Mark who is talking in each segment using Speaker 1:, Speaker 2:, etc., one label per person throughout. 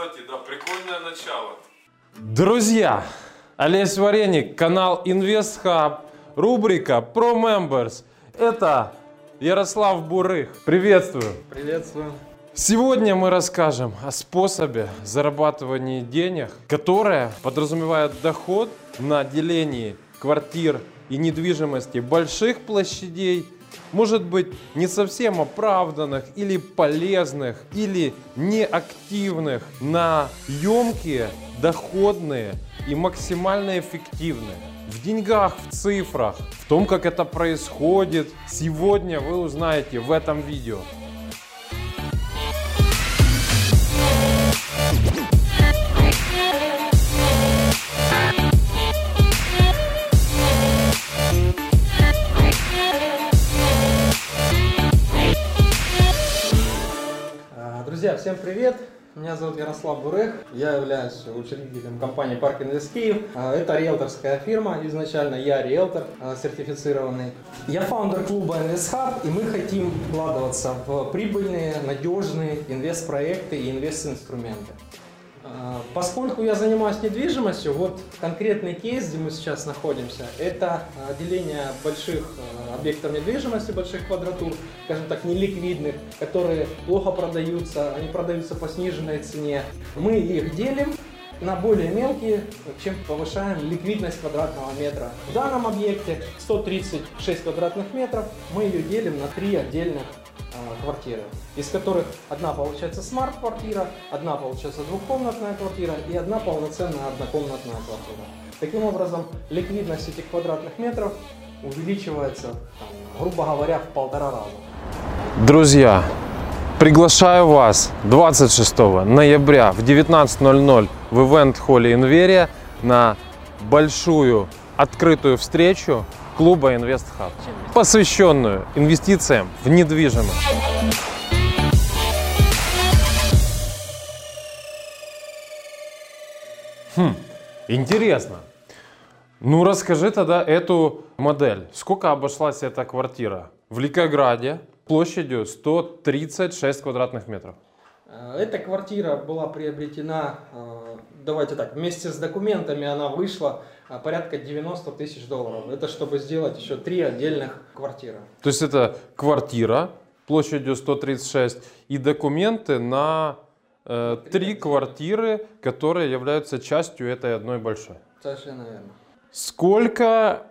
Speaker 1: Кстати, да, прикольное начало.
Speaker 2: Друзья, Олесь Вареник, канал Invest Hub, рубрика Pro Members. Это Ярослав Бурых. Приветствую.
Speaker 3: Приветствую.
Speaker 2: Сегодня мы расскажем о способе зарабатывания денег, которое подразумевает доход на делении квартир и недвижимости больших площадей, может быть не совсем оправданных или полезных, или неактивных на емкие, доходные и максимально эффективные. В деньгах, в цифрах, в том, как это происходит, сегодня вы узнаете в этом видео.
Speaker 3: Всем привет! Меня зовут Ярослав Бурех, я являюсь учредителем компании Парк Инвест Киев. А, Это риэлторская фирма, изначально я риэлтор а, сертифицированный. Я founder клуба Invest Hub, и мы хотим вкладываться в прибыльные, надежные инвест-проекты и инвест-инструменты. А, Поскольку я занимаюсь недвижимостью, вот конкретный кейс, где мы сейчас находимся, это а, деление больших а, объектов недвижимости, больших квадратур, скажем так, неликвидных, которые плохо продаются, они продаются по сниженной цене. Мы их делим на более мелкие, чем повышаем ликвидность квадратного метра. В данном объекте 136 квадратных метров, мы ее делим на три отдельных квартиры, из которых одна получается смарт-квартира, одна получается двухкомнатная квартира и одна полноценная однокомнатная квартира. Таким образом, ликвидность этих квадратных метров увеличивается, грубо говоря, в полтора раза.
Speaker 2: Друзья, приглашаю вас 26 ноября в 19.00 в ивент-холле Инверия на большую открытую встречу клуба Invest Hub, посвященную инвестициям в недвижимость. Хм, интересно. Ну, расскажи тогда эту модель. Сколько обошлась эта квартира? В Ликограде площадью 136 квадратных метров.
Speaker 3: Э, Эта квартира была приобретена, э, давайте так, вместе с документами она вышла порядка 90 тысяч долларов. Это чтобы сделать еще три отдельных квартиры.
Speaker 2: То есть это квартира площадью 136 и документы на э, три квартиры, которые являются частью этой одной большой.
Speaker 3: Совершенно верно.
Speaker 2: Сколько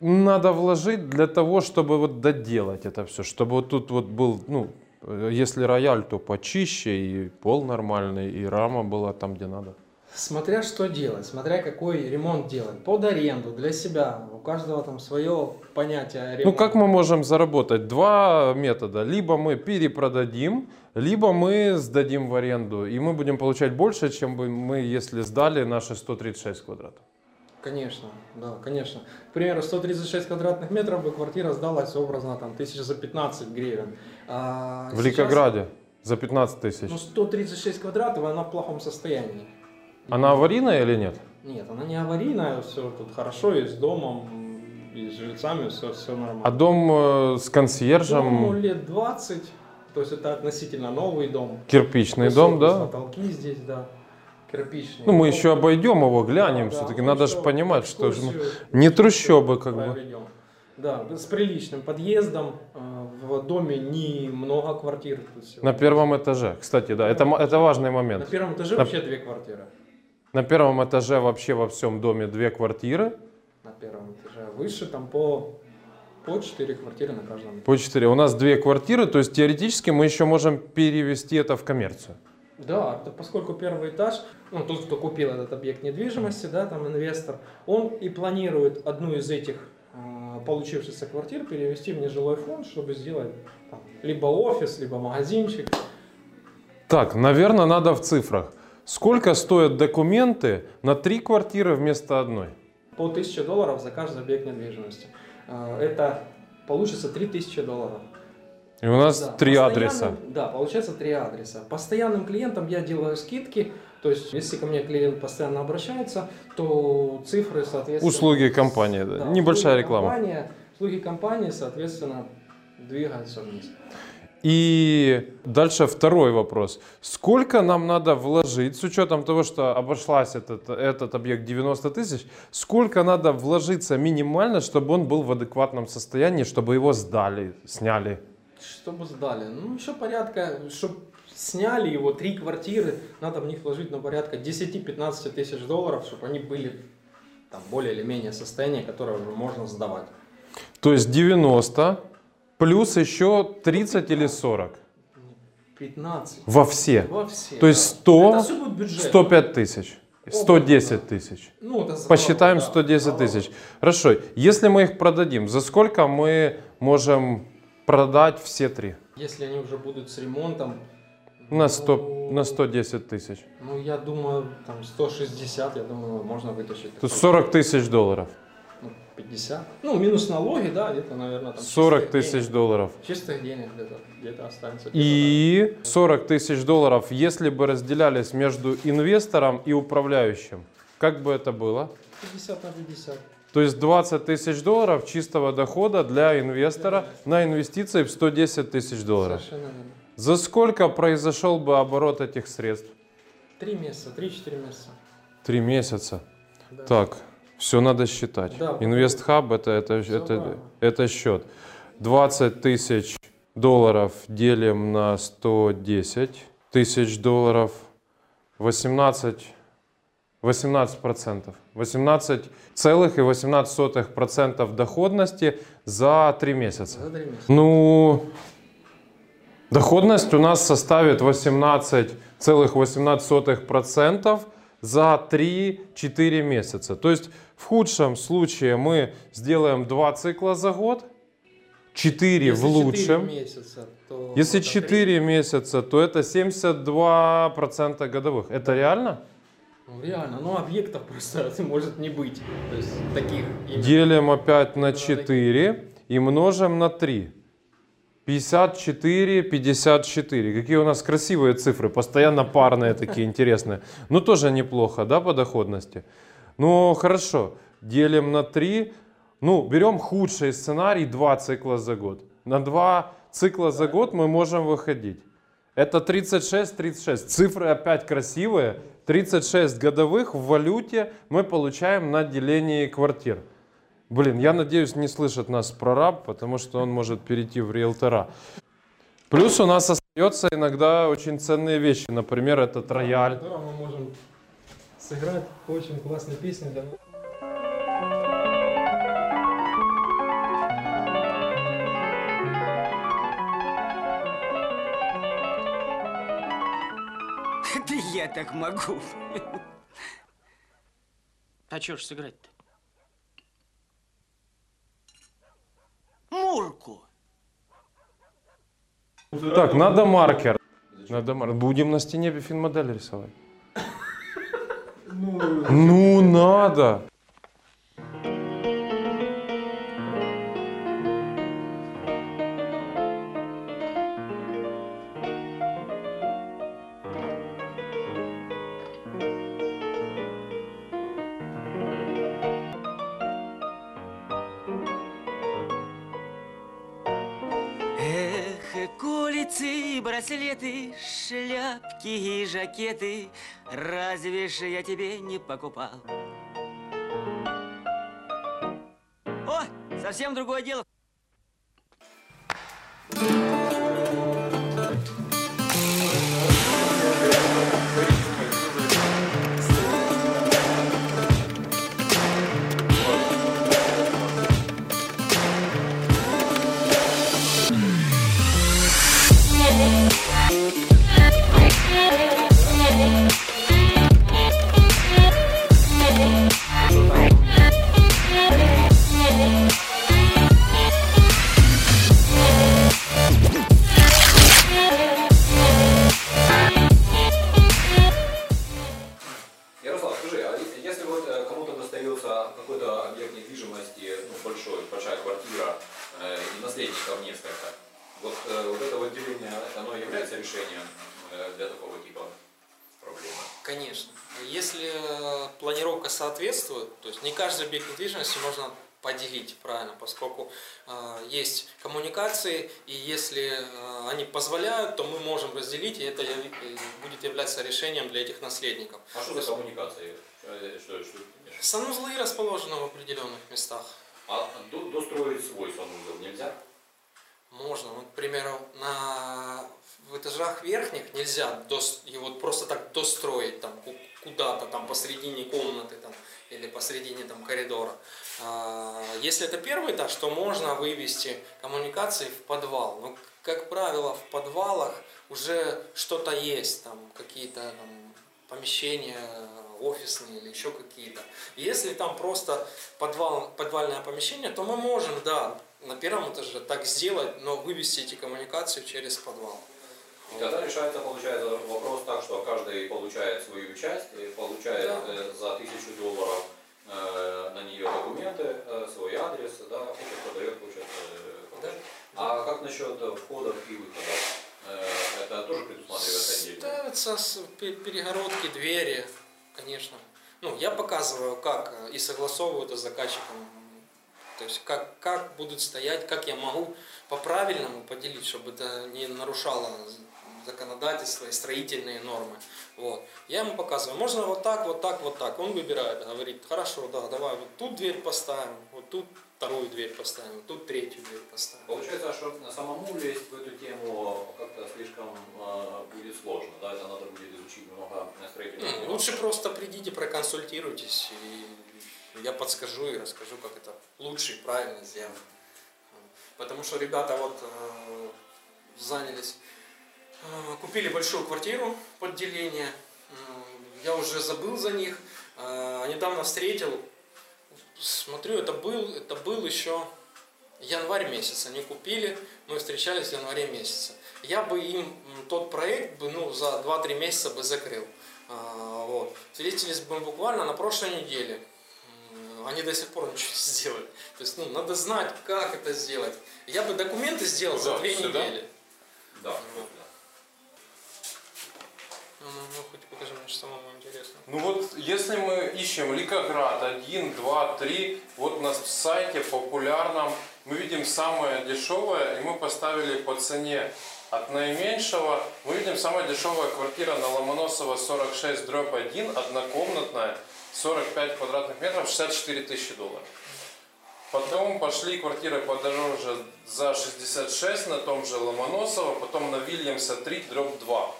Speaker 2: надо вложить для того, чтобы вот доделать это все, чтобы вот тут вот был, ну, э, если рояль, то почище, и пол нормальный, и рама была там, где надо.
Speaker 3: Смотря что делать, смотря какой ремонт делать. Под аренду, для себя. У каждого там свое понятие ремонта.
Speaker 2: Ну, как мы можем заработать? Два метода. Либо мы перепродадим, либо мы сдадим в аренду, и мы будем получать больше, чем бы мы, если сдали наши 136 квадратов.
Speaker 3: Конечно, да, конечно. К примеру, 136 квадратных метров бы квартира сдалась образно там тысяч за 15 гривен. А
Speaker 2: В
Speaker 3: сейчас,
Speaker 2: Ликограде за 15 тысяч.
Speaker 3: Ну, 136 квадратов, она в плохом состоянии.
Speaker 2: Она аварийная или нет?
Speaker 3: Нет, она не аварийная, все тут хорошо, и с домом, и с жильцами все, все нормально.
Speaker 2: А дом э, с
Speaker 3: Дому
Speaker 2: консьержем,
Speaker 3: лет 20, то есть это относительно новый дом.
Speaker 2: кирпичный дом, да?
Speaker 3: Потолки здесь, да, кирпичные.
Speaker 2: Ну, мы еще
Speaker 3: Окна.
Speaker 2: обойдем его, глянем
Speaker 3: Да,
Speaker 2: все-таки.
Speaker 3: мы
Speaker 2: Надо
Speaker 3: еще
Speaker 2: же понимать, что же мы-
Speaker 3: экскурсию
Speaker 2: не трущобы как бы.
Speaker 3: Да, с приличным подъездом. э, В доме немного квартир. то есть,
Speaker 2: На первом этаже. Кстати, да, это, это важный
Speaker 3: на
Speaker 2: момент.
Speaker 3: первом этаже
Speaker 2: На-
Speaker 3: вообще две квартиры.
Speaker 2: На первом этаже вообще во всем доме две квартиры.
Speaker 3: На первом этаже. Выше там по, по 4 квартиры на каждом.
Speaker 2: По 4. У нас две квартиры, то есть теоретически мы еще можем перевести это в коммерцию.
Speaker 3: Да, поскольку первый этаж, ну, тот, кто купил этот объект недвижимости, да, там инвестор, он и планирует одну из этих э, получившихся квартир перевести в нежилой фонд, чтобы сделать там, либо офис, либо магазинчик.
Speaker 2: Так, наверное, надо в цифрах. Сколько стоят документы на три квартиры вместо одной?
Speaker 3: По 1000 долларов за каждый объект недвижимости. Э, Это получится 3000 долларов.
Speaker 2: И у нас
Speaker 3: Да,
Speaker 2: три адреса.
Speaker 3: Да, получается три адреса. Постоянным клиентам я делаю скидки. То есть, если ко мне клиент постоянно обращается, то цифры, соответственно...
Speaker 2: Услуги компании. да.
Speaker 3: Да,
Speaker 2: Небольшая
Speaker 3: услуги
Speaker 2: реклама.
Speaker 3: компания- услуги компании, соответственно, двигаются вниз.
Speaker 2: И дальше второй вопрос. Сколько нам надо вложить, с учетом того, что обошлась этот, этот объект 90 тысяч, сколько надо вложиться минимально, чтобы он был в адекватном состоянии, чтобы его сдали, сняли?
Speaker 3: Чтобы сдали. Ну, еще порядка, чтобы сняли его, три квартиры, надо в них вложить на порядка 10-15 тысяч долларов, чтобы они были там более или менее состояние, которое уже можно сдавать.
Speaker 2: То есть 90 плюс еще 30 или 40
Speaker 3: 15.
Speaker 2: во все.
Speaker 3: Во все.
Speaker 2: То есть
Speaker 3: да.
Speaker 2: 100,
Speaker 3: Это все будет бюджет.
Speaker 2: 105 тысяч, 110 тысяч.
Speaker 3: Ну, это
Speaker 2: Посчитаем
Speaker 3: залог, да.
Speaker 2: 110
Speaker 3: Залог.
Speaker 2: тысяч. Хорошо, если мы их продадим, за сколько мы можем продать все три?
Speaker 3: Если они уже будут с ремонтом.
Speaker 2: На, 100,
Speaker 3: ну,
Speaker 2: на 110 тысяч.
Speaker 3: Ну, я думаю, там 160, я думаю, можно вытащить.
Speaker 2: То есть 40 тысяч долларов.
Speaker 3: Ну, 50. Ну, минус налоги, да, где-то, наверное, там
Speaker 2: 40
Speaker 3: чистых
Speaker 2: тысяч
Speaker 3: денег.
Speaker 2: долларов.
Speaker 3: Чистых денег где-то, где-то останется.
Speaker 2: И 40 тысяч долларов, если бы разделялись между инвестором и управляющим, как бы это было?
Speaker 3: 50 на 50.
Speaker 2: То есть 20 тысяч долларов чистого дохода для инвестора на инвестиции в 110 тысяч долларов.
Speaker 3: Совершенно верно.
Speaker 2: За сколько произошел бы оборот этих средств?
Speaker 3: Три месяца, три-четыре месяца.
Speaker 2: Три месяца.
Speaker 3: Да.
Speaker 2: Так, все надо считать.
Speaker 3: Да,
Speaker 2: Инвестхаб это, это, это,
Speaker 3: правильно.
Speaker 2: это счет. 20 тысяч долларов делим на 110 тысяч долларов. 18, 18 процентов. 18,18 процентов доходности за три месяца.
Speaker 3: За три месяца.
Speaker 2: Ну, доходность у нас составит 18,18% за 3-4 месяца. То есть в худшем случае мы сделаем 2 цикла за год, 4
Speaker 3: Если
Speaker 2: в лучшем.
Speaker 3: месяца, то
Speaker 2: Если
Speaker 3: это
Speaker 2: 4 месяца, то это 72% годовых. Это реально?
Speaker 3: Ну, реально, ну объектов просто может не быть. То есть таких именно.
Speaker 2: Делим опять на
Speaker 3: Именно
Speaker 2: 4 и множим на 3. 54, 54. Какие у нас красивые цифры, постоянно парные такие интересные. Ну тоже неплохо, да, по доходности? Ну хорошо, делим на 3. Ну, берем худший сценарий, 2 цикла за год. На 2 цикла за год мы можем выходить. Это 36, 36. Цифры опять красивые. 36 годовых в валюте мы получаем на делении квартир. Блин, я надеюсь, не слышит нас прораб, потому что он может перейти в риэлтора. Плюс у нас остается иногда очень ценные вещи. Например, этот рояль.
Speaker 3: котором мы можем сыграть очень классные песни. для-
Speaker 4: Да я так могу.
Speaker 5: А чё ж сыграть-то?
Speaker 4: Мурку.
Speaker 2: Так, надо маркер. Надо мар- Будем на стене финмодель рисовать. Ну, надо.
Speaker 4: Эх, кулицы, браслеты, шляпки и жакеты, разве ж я тебе не покупал? О, совсем другое дело.
Speaker 6: Если- если вот э, кому-то достается какой-то объект недвижимости, ну, большой, большая квартира, э, и наследников несколько, вот, э, вот это вот деление, оно является решением э, для такого типа проблемы?
Speaker 3: Конечно. Если э, планировка соответствует, то есть не каждый объект недвижимости можно поделить правильно, поскольку э, есть коммуникации, и если э, они позволяют, то мы можем разделить, и это э, будет являться решением для этих наследников.
Speaker 6: А что за коммуникации? Э, Что, что,
Speaker 3: Санузлы расположены в определенных местах.
Speaker 6: а до- достроить свой санузел нельзя?
Speaker 3: Можно, ну, к примеру, на, в этажах верхних нельзя дос- его просто так достроить там ку- куда-то там посредине комнаты там, или посредине там коридора. А, Если это первый этаж, то можно вывести коммуникации в подвал. Но, как правило, в подвалах уже что-то есть, там какие-то там, помещения офисные или еще какие-то. Если там просто подвал, подвальное помещение, то мы можем, да, на первом этаже так сделать, но вывести эти коммуникации через подвал.
Speaker 6: И тогда решается, получается, вопрос так, что каждый получает свою часть, получает
Speaker 3: Да.
Speaker 6: э, за тысячу долларов э, на нее документы, э, свой адрес, да, продает, э, продает. А как насчет э, входов и выходов? Э, это тоже предусматривается отдельно?
Speaker 3: Ставятся перегородки, двери, конечно. Ну, я показываю, как э, и согласовываю это с заказчиком. То есть, как, как будут стоять, как я могу по-правильному поделить, чтобы это не нарушало законодательство и строительные нормы. Вот. Я ему показываю, можно вот так, вот так, вот так. Он выбирает, говорит, хорошо, да, давай вот тут дверь поставим, вот тут вторую дверь поставим, вот тут третью дверь поставим.
Speaker 6: Получается, что самому лезть в эту тему как-то слишком э, будет сложно, да, это надо будет изучить много строительных нюансов.
Speaker 3: Лучше просто придите, проконсультируйтесь, и я подскажу и расскажу, как это лучше и правильно сделать. Потому что ребята вот э, занялись, купили большую квартиру под деление, я уже забыл за них, Э, недавно встретил, смотрю, это был, это был еще январь месяц, они купили, мы встречались в январе месяце. Я бы им тот проект бы, ну, за 2-3 месяца бы закрыл. А, вот. Встретились бы буквально на прошлой неделе. Они до сих пор ничего не сделали. То есть, ну, надо знать, как это сделать. Я бы документы сделал за
Speaker 2: Куда?
Speaker 3: две недели.
Speaker 6: Да, да.
Speaker 3: Ну, ну, ну, что самому интересно.
Speaker 2: Ну вот, если мы ищем Ликоград 1, 2, 3, вот на сайте популярном мы видим самое дешевое, и мы поставили по цене от наименьшего, мы видим самая дешевая квартира на Ломоносова 46 дробь 1, однокомнатная, 45 квадратных метров, 64 тысячи долларов. Потом пошли квартиры подороже за 66 на том же Ломоносова, потом на Вильямса 3 дробь 2.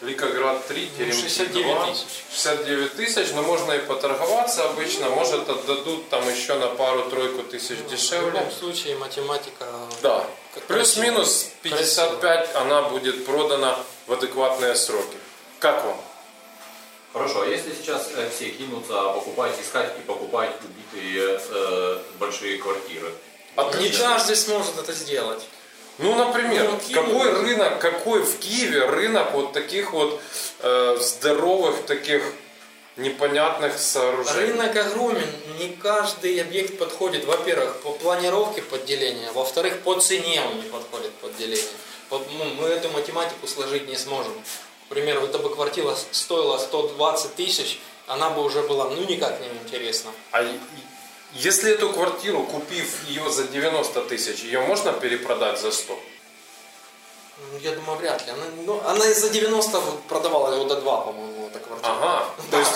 Speaker 2: Ликоград 3, Теремки
Speaker 3: 69
Speaker 2: 2.
Speaker 3: тысяч.
Speaker 2: 69 тысяч, но можно и поторговаться обычно, может отдадут там еще на пару-тройку тысяч
Speaker 3: В
Speaker 2: дешевле.
Speaker 3: любом случае математика
Speaker 2: Да, плюс-минус
Speaker 3: красиво.
Speaker 2: 55 она будет продана в адекватные сроки. Как вам?
Speaker 6: Хорошо, а если сейчас э, все кинутся покупать, искать и покупать убитые э, большие квартиры?
Speaker 3: Не каждый сможет это сделать.
Speaker 2: Ну, например,
Speaker 3: Ну, Киев-
Speaker 2: какой рынок, какой в Киеве рынок вот таких вот э, здоровых, таких непонятных сооружений?
Speaker 3: Рынок огромен, не каждый объект подходит, во-первых, по планировке подделения, во-вторых, по цене он не подходит под деление. Вот, ну, мы эту математику сложить не сможем. К примеру, эта бы квартира стоила 120 тысяч, она бы уже была ну никак не интересна.
Speaker 2: А если эту квартиру, купив ее за 90 тысяч, ее можно перепродать за 100?
Speaker 3: Ну, Я думаю, вряд ли. Она, ну, она из-за 90 продавала его до 2, по-моему, эта квартира.
Speaker 2: Ага, то есть,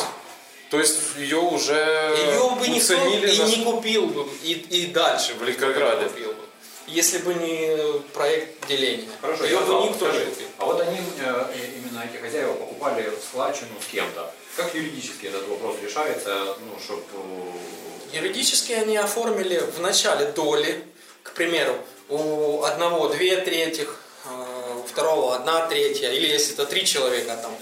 Speaker 2: то есть ее уже
Speaker 3: Ее бы никто и
Speaker 2: на-
Speaker 3: не купил бы, и, и дальше
Speaker 2: В
Speaker 3: не купил бы. Если бы не проект деления.
Speaker 6: Хорошо,
Speaker 3: Ее бы никто
Speaker 6: скажи,
Speaker 3: не купил.
Speaker 6: а вот они, э, именно эти хозяева, покупали в складчину с кем-то. Как юридически этот вопрос решается, ну, чтобы...
Speaker 3: Юридически они оформили в начале доли, к примеру, у одного две третьих, э, у второго одна третья, или если это три человека, там,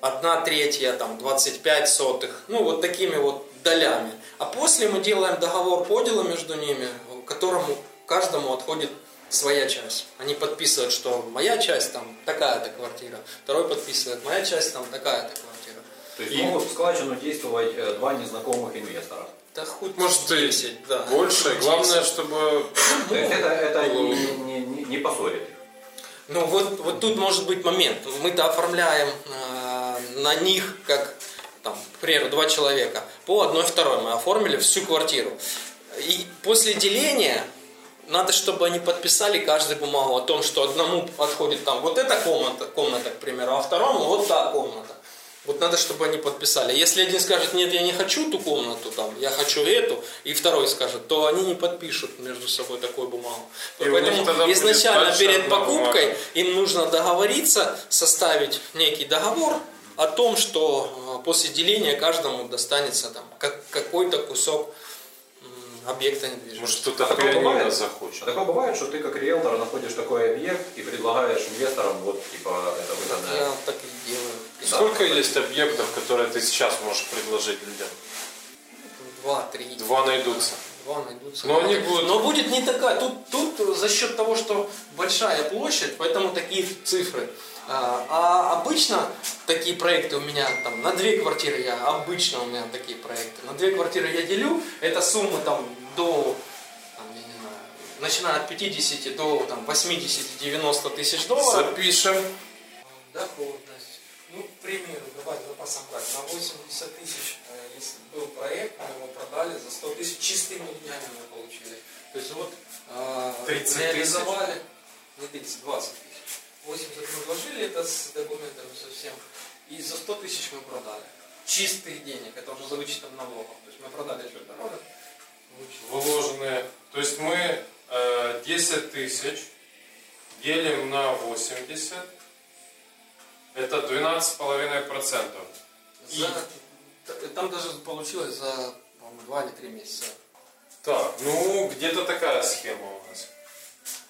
Speaker 3: одна третья, там, 25 сотых, ну, вот такими вот долями. А после мы делаем договор подела между ними, которому каждому отходит своя часть. Они подписывают, что моя часть там такая-то квартира, второй подписывает, моя часть там такая-то квартира.
Speaker 6: То есть могут в складчину действовать э, два незнакомых инвестора.
Speaker 3: Да хоть
Speaker 2: Может, и
Speaker 3: 10, да.
Speaker 2: больше.
Speaker 3: Хоть
Speaker 2: Главное,
Speaker 3: 10.
Speaker 2: чтобы
Speaker 6: То есть это, это не, не, не, не поссорит.
Speaker 3: Ну вот, вот тут может быть момент. Мы-то оформляем э, на них, как, там, к примеру, два человека, по одной второй мы оформили всю квартиру. И после деления надо, чтобы они подписали каждую бумагу о том, что одному подходит там вот эта комната, комната, к примеру, а второму вот та комната. Вот надо, чтобы они подписали. Если один скажет, нет, я не хочу ту комнату, там, я хочу эту, и второй скажет, то они не подпишут между собой такую бумагу.
Speaker 2: И
Speaker 3: Поэтому изначально перед покупкой
Speaker 2: бумага.
Speaker 3: им нужно договориться, составить некий договор о том, что э, после деления каждому достанется там как, какой-то кусок объекта недвижимости.
Speaker 2: Может, кто-то
Speaker 6: А
Speaker 2: пианино захочет.
Speaker 6: такое бывает, что ты как риэлтор находишь такой объект и предлагаешь инвесторам вот типа это выгодное.
Speaker 3: Я так и делаю.
Speaker 2: Сколько есть объектов, которые ты сейчас можешь предложить людям?
Speaker 3: Два, три.
Speaker 2: Два найдутся.
Speaker 3: Два найдутся.
Speaker 2: Но они будут-
Speaker 3: Но будет не такая. Тут, тут за счет того, что большая площадь, поэтому такие цифры. А, а обычно такие проекты у меня там на две квартиры я обычно у меня такие проекты на две квартиры я делю это суммы там до там, я не знаю, начиная от 50 до там 80-90 тысяч долларов
Speaker 2: Запишем.
Speaker 3: Доходность. Ну, к примеру, давай запасом брать. На 80 тысяч, э, если был проект, мы его продали за 100 тысяч чистыми днями мы получили. То есть вот э,
Speaker 2: 30
Speaker 3: реализовали, не 30, 20 тысяч. 80 мы вложили это с документами совсем, и за 100 тысяч мы продали. Чистых денег, это уже за вычетом налогов. То есть мы продали дороже, вычет.
Speaker 2: Вложенные. То есть мы э, 10 тысяч делим на 80. Это 12,5%.
Speaker 3: За, т- там даже получилось за, 2 или 3 месяца.
Speaker 2: Так, ну где-то такая схема у нас.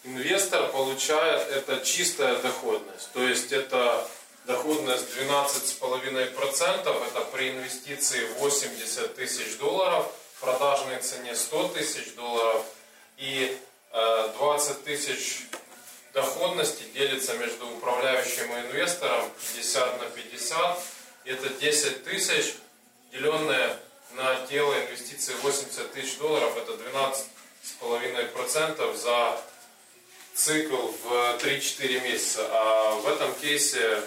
Speaker 2: Инвестор получает, это чистая доходность. То есть это доходность 12,5%, это при инвестиции 80 тысяч долларов, продажной цене 100 тысяч долларов и э, 20 тысяч доходности делится между управляющим и инвестором 50 на 50. Это 10 тысяч, деленное на тело инвестиции 80 тысяч долларов, это 12,5% за цикл в 3-4 месяца. А в этом кейсе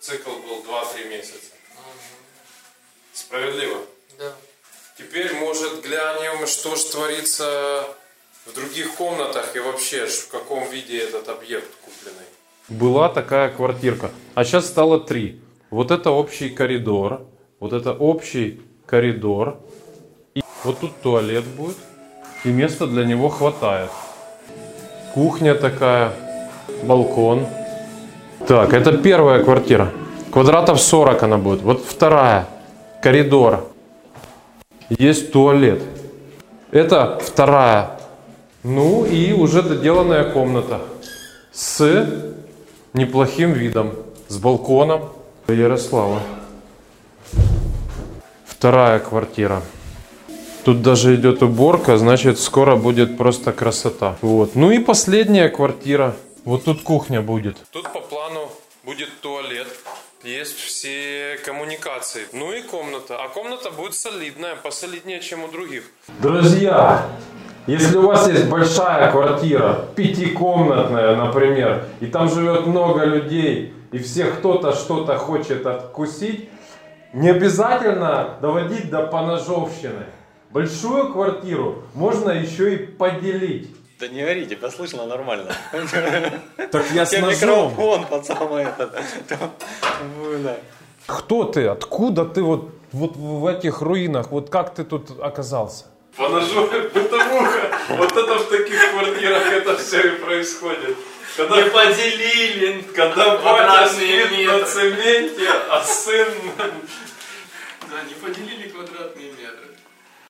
Speaker 2: цикл был 2-3 месяца. Справедливо.
Speaker 3: Да.
Speaker 2: Теперь, может, глянем, что же творится в других комнатах и вообще, в каком виде этот объект купленный. Была такая квартирка, а сейчас стало три. Вот это общий коридор, вот это общий коридор. И вот тут туалет будет, и места для него хватает. Кухня такая, балкон. Так, это первая квартира. Квадратов 40 она будет. Вот вторая. Коридор. Есть туалет. Это вторая. Ну и уже доделанная комната. С неплохим видом. С балконом. Ярослава. Вторая квартира. Тут даже идет уборка, значит скоро будет просто красота. Вот. Ну и последняя квартира. Вот тут кухня будет. Тут по плану будет туалет. Есть все коммуникации. Ну и комната. А комната будет солидная, посолиднее, чем у других. Друзья, если у вас есть большая квартира, пятикомнатная, например, и там живет много людей, и все кто-то что-то хочет откусить, не обязательно доводить до поножовщины. Большую квартиру можно еще и поделить.
Speaker 7: Да не ори, тебя слышно нормально.
Speaker 2: Так я с ножом.
Speaker 7: микрофон под самое это.
Speaker 2: Кто ты? Откуда ты вот, вот в этих руинах? Вот как ты тут оказался?
Speaker 1: Поножовая бытовуха. Вот это в таких квартирах это все и происходит. Когда поделили, когда батя спит на цементе, а сын...
Speaker 5: Да, не поделили квадратные метры.